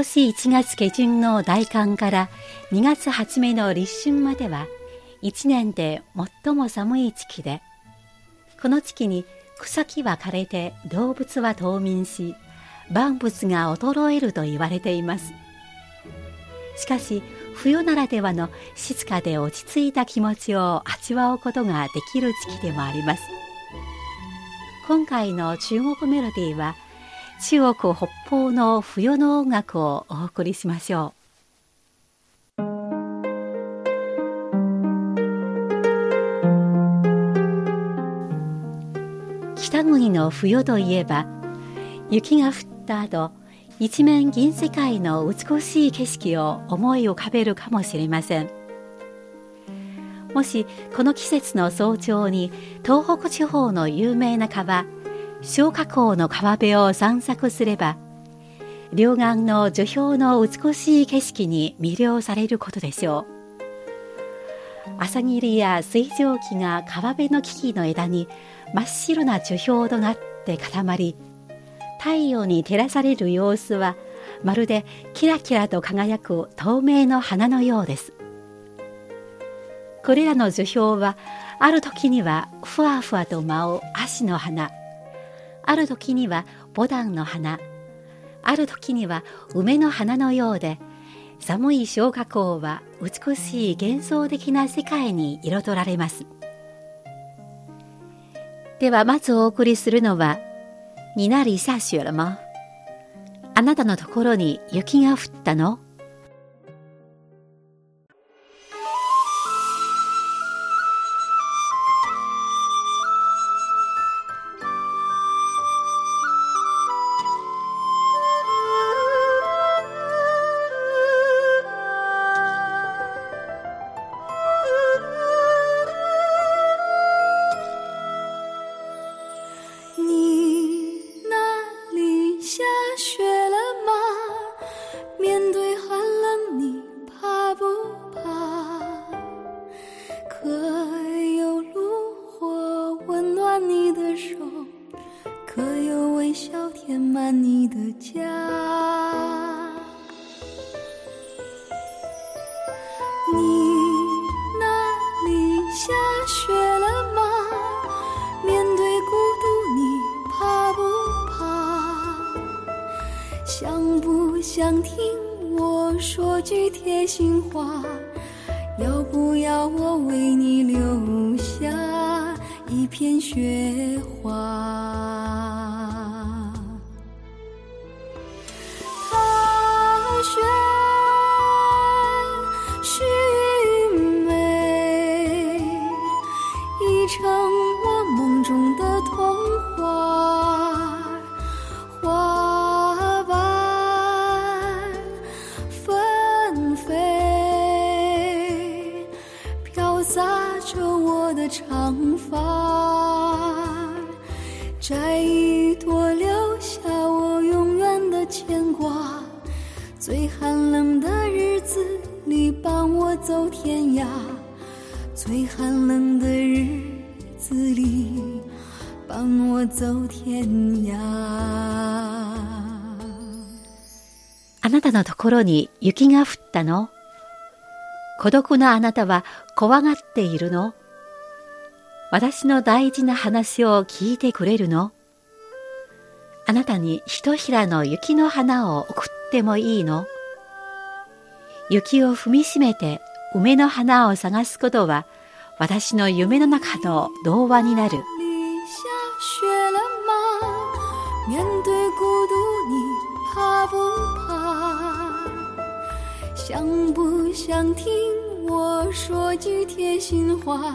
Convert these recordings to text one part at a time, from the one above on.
年1月下旬の大寒から2月初めの立春までは1年で最も寒い時期でこの時期に草木は枯れて動物は冬眠し万物が衰えると言われています。しかし冬ならではの静かで落ち着いた気持ちを味わうことができる時期でもあります。今回の中国メロディーは「中国北方の冬の音楽をお送りしましょう。北国の冬といえば雪が降った後一面銀世界の美しい景色を思い浮かべるかもしれません。もしこの季節の早朝に東北地方の有名な川小河口の川辺を散策すれば両岸の樹氷の美しい景色に魅了されることでしょう。朝霧や水蒸気が川辺の木々の枝に真っ白な樹氷となって固まり太陽に照らされる様子はまるでキラキラと輝く透明の花のようです。これらの樹氷はある時にはふわふわと舞う足の花。ある時にはボダンの花。ある時には梅の花のようで寒い小河口は美しい幻想的な世界に彩られます。ではまずお送りするのは「になり下雪了吗?」あなたのところに雪が降ったの？的日子里，伴我走天涯。あなたのところに雪が降ったの孤独なあなたは怖がっているの？私の大事な話を聞いてくれるの？あなたにひひらの雪の花を送ってもいいの？雪を踏みしめて梅の花を探すことは私の夢の中の童話になる。想不想听我说句贴心话？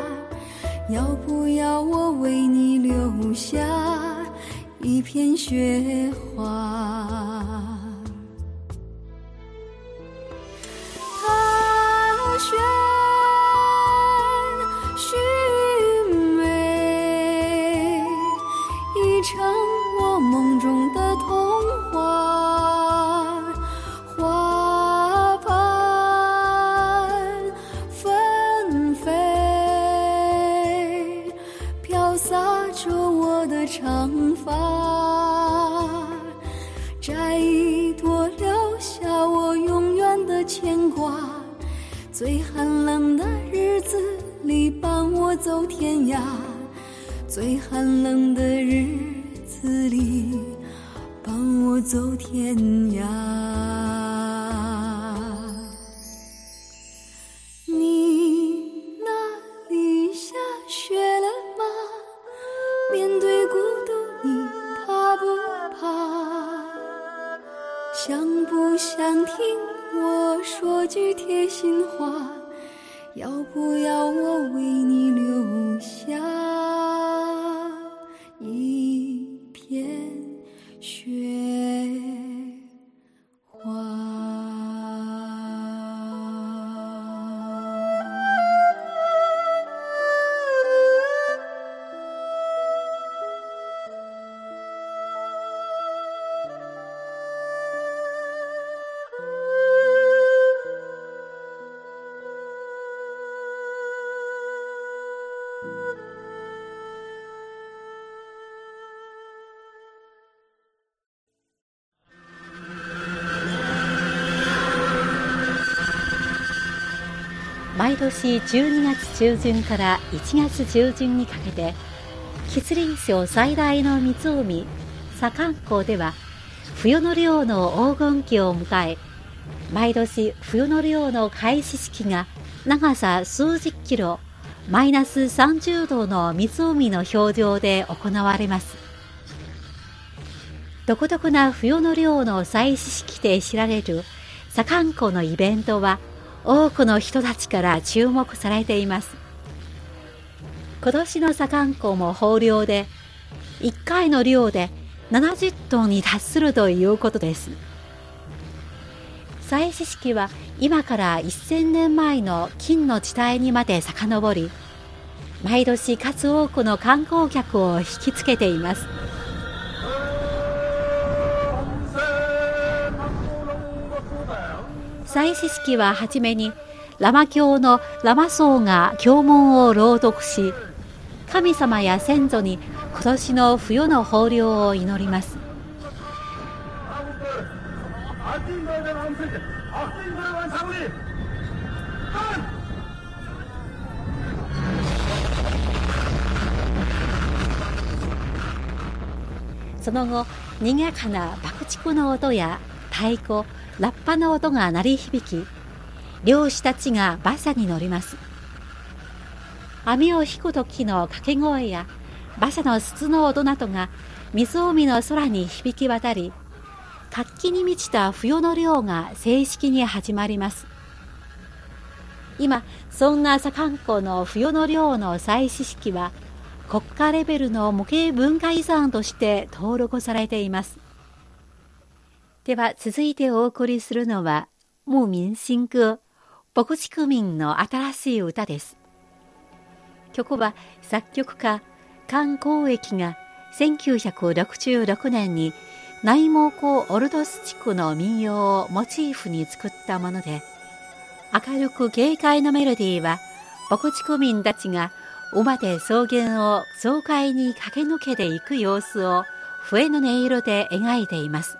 要不要我为你留下一片雪花？最寒冷的日子里伴我走天涯，最寒冷的日子里伴我走天涯。毎年12月中旬から1月中旬にかけて吉林省最大の湖左官港では冬の漁の黄金期を迎え毎年冬の漁の開始式が長さ数十キロマイナス30度の湖の表情で行われます。独特な冬の漁の祭祀式で知られる左官港のイベントは多くの人たちから注目されています。今年の左官港も豊漁で1回の漁で70トンに達するということです。祭祀式は今から1000年前の金の地帯にまで遡り毎年数多くの観光客を引きつけています。祭祀式は初めにラマ教のラマ僧が経文を朗読し神様や先祖に今年の冬の豊漁を祈ります。その後賑やかな爆竹の音や太鼓ラッパの音が鳴り響き漁師たちが馬車に乗ります。網を引く時の掛け声や馬車の筒の音などが湖の空に響き渡り活気に満ちた冬の漁が正式に始まります。今そんな左官湖の冬の漁の祭祀式は国家レベルの模型文化遺産として登録されています。では続いてお送りするのは、牧民新歌、牧畜民の新しい歌です。曲は作曲家、菅光益が1966年に内蒙古オルドス地区の民謡をモチーフに作ったもので、明るく軽快なメロディーは、牧畜民たちが馬で草原を爽快に駆け抜けていく様子を笛の音色で描いています。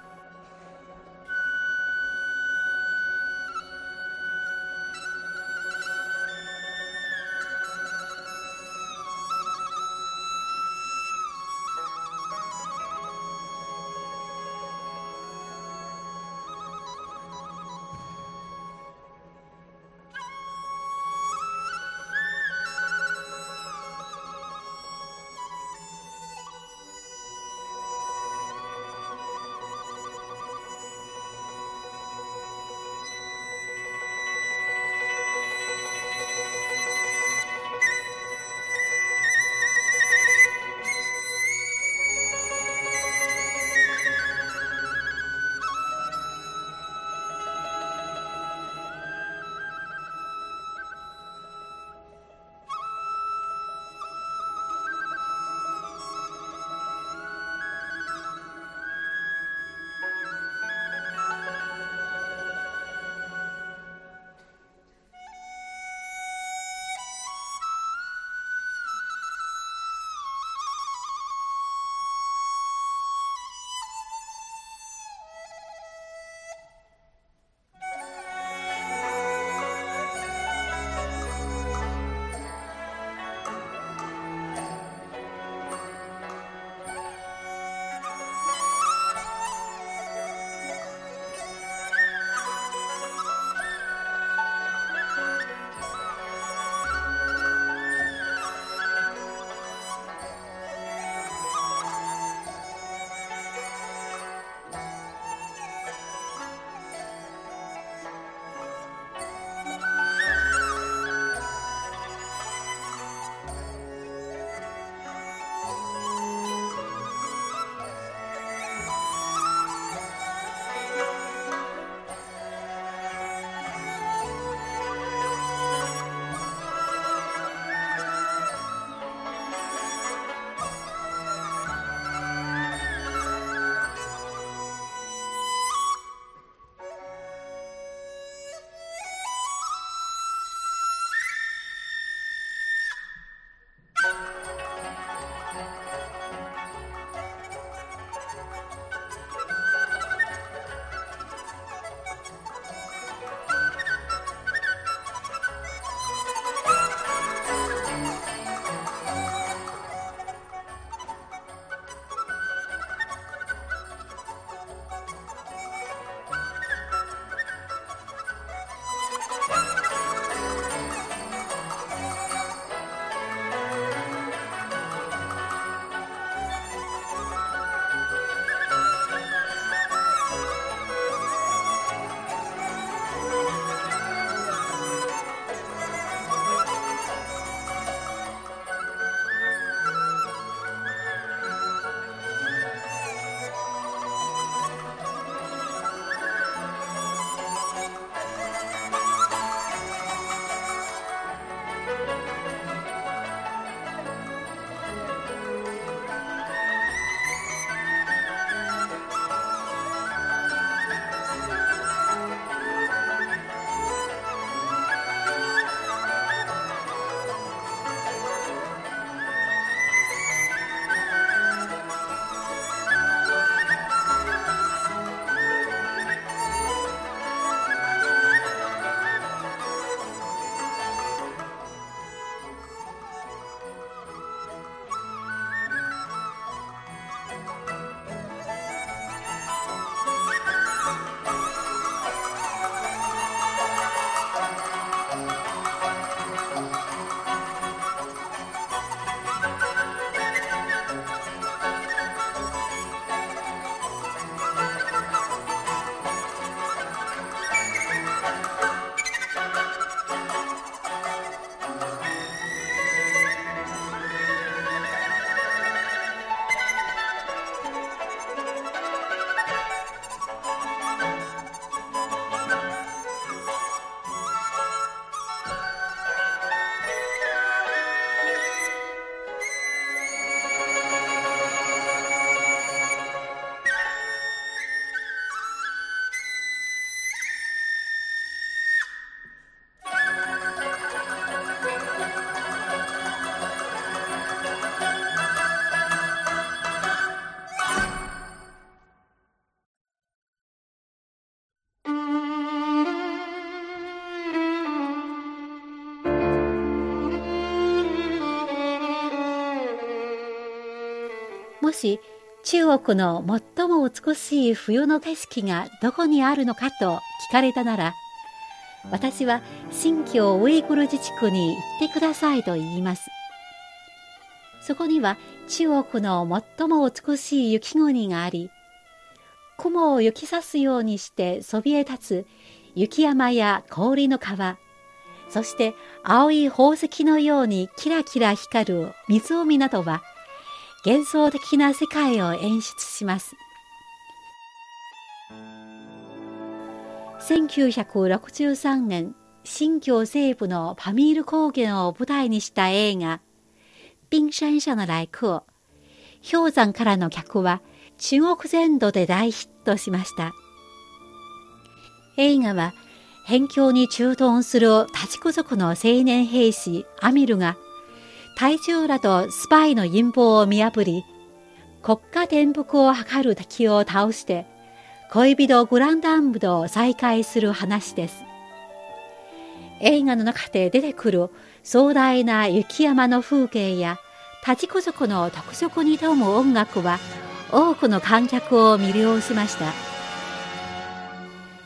し中国の最も美しい冬の景色がどこにあるのかと聞かれたなら、私は新疆ウイグル自治区に行ってくださいと言います。そこには中国の最も美しい雪国があり、雲を雪さすようにしてそびえ立つ雪山や氷の川、そして青い宝石のようにキラキラ光る湖などは幻想的な世界を演出します。1963年、新疆西部のパミール高原を舞台にした映画、冰山上の来客、氷山からの客は中国全土で大ヒットしました。映画は、辺境に駐屯するタチク族の青年兵士アミルが、体重らとスパイの陰謀を見破り、国家転覆を図る敵を倒して、恋人グランダンブと再会する話です。映画の中で出てくる壮大な雪山の風景や立ちこ族の特色に富む音楽は多くの観客を魅了しました。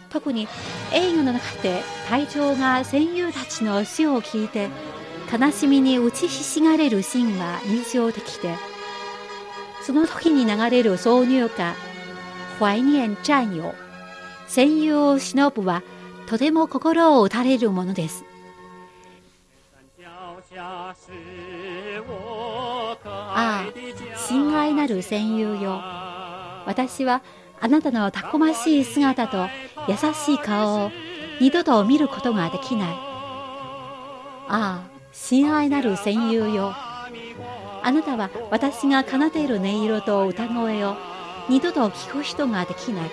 特に映画の中で隊長が戦友たちの死を聞いて悲しみに打ちひしがれるシーンは印象的で、その時に流れる挿入歌怀念战友、戦友を忍ぶはとても心を打たれるものです。ああ、親愛なる戦友よ。私はあなたのたくましい姿と優しい顔を二度と見ることができない。ああ、親愛なる戦友よ。あなたは私が奏でる音色と歌声を二度と聞く人ができない。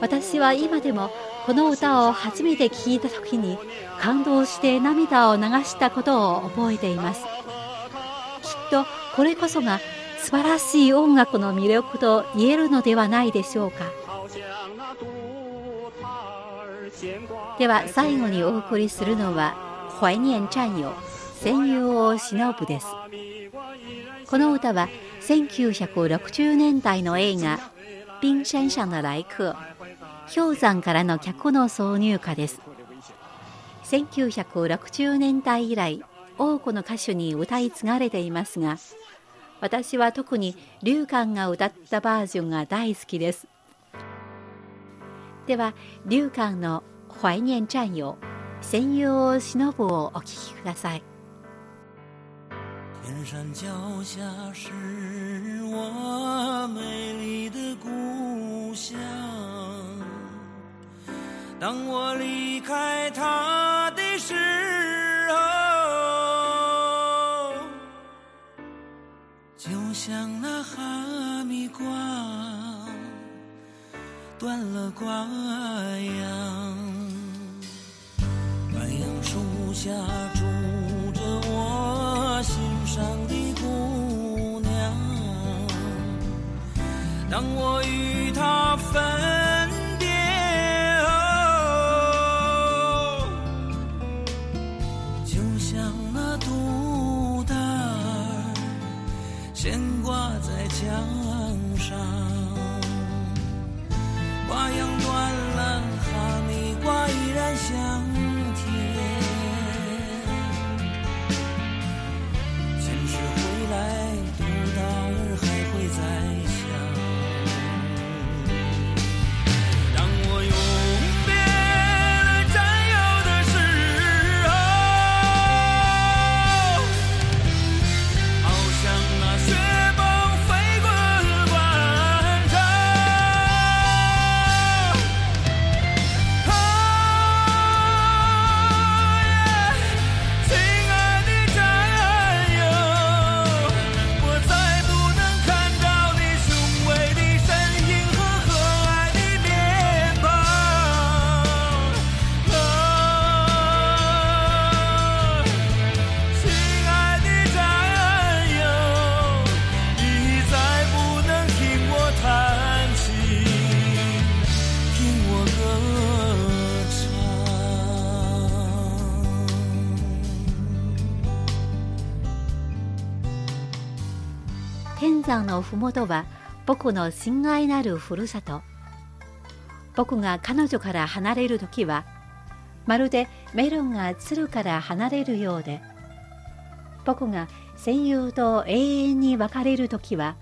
私は今でもこの歌を初めて聞いた時に感動して涙を流したことを覚えています。きっとこれこそが素晴らしい音楽の魅力と言えるのではないでしょうか。では最後にお送りするのは懷念战友戦友を忍ぶです。この歌は1960年代の映画「冰山上の来客」氷山からの客の挿入歌です。1960年代以来多くの歌手に歌い継がれていますが私は特に劉館が歌ったバージョンが大好きです。では劉館の「懷念战友」戦友を忍ぶをお聴きください天山脚下是我美丽的故乡。当我离开它的时候，就像那哈密瓜断了瓜秧， 下住着我心。上的姑娘，当我与她分天山の麓は僕の親愛なるふるさと。僕が彼女から離れる時はまるでメロンが鶴から離れるようで僕が戦友と永遠に別れる時は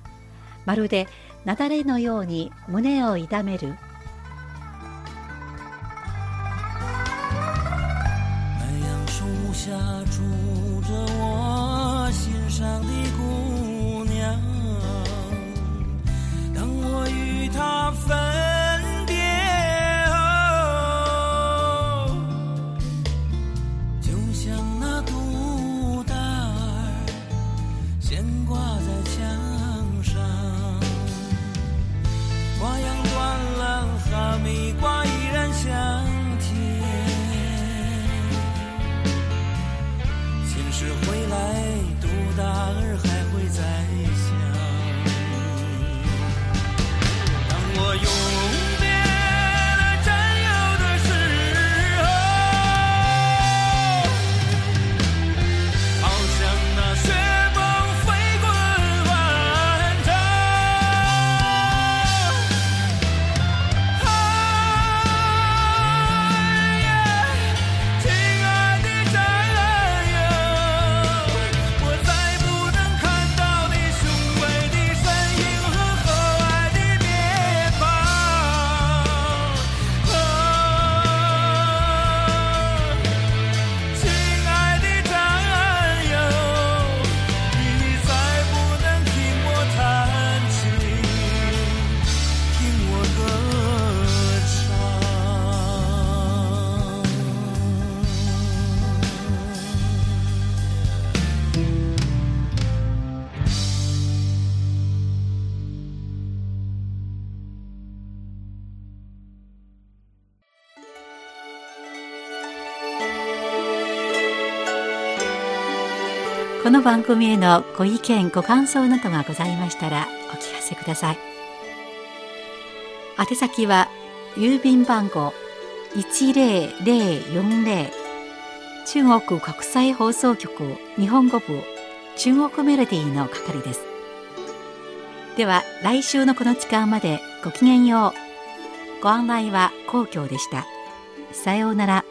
まるで雪崩のように胸を痛める。something この番組へのご意見ご感想などがございましたらお聞かせください。宛先は郵便番号10040中国国際放送局日本語部中国メロディーの係です。では来週のこの時間までごきげんよう。ご案内は皇居でした。さようなら。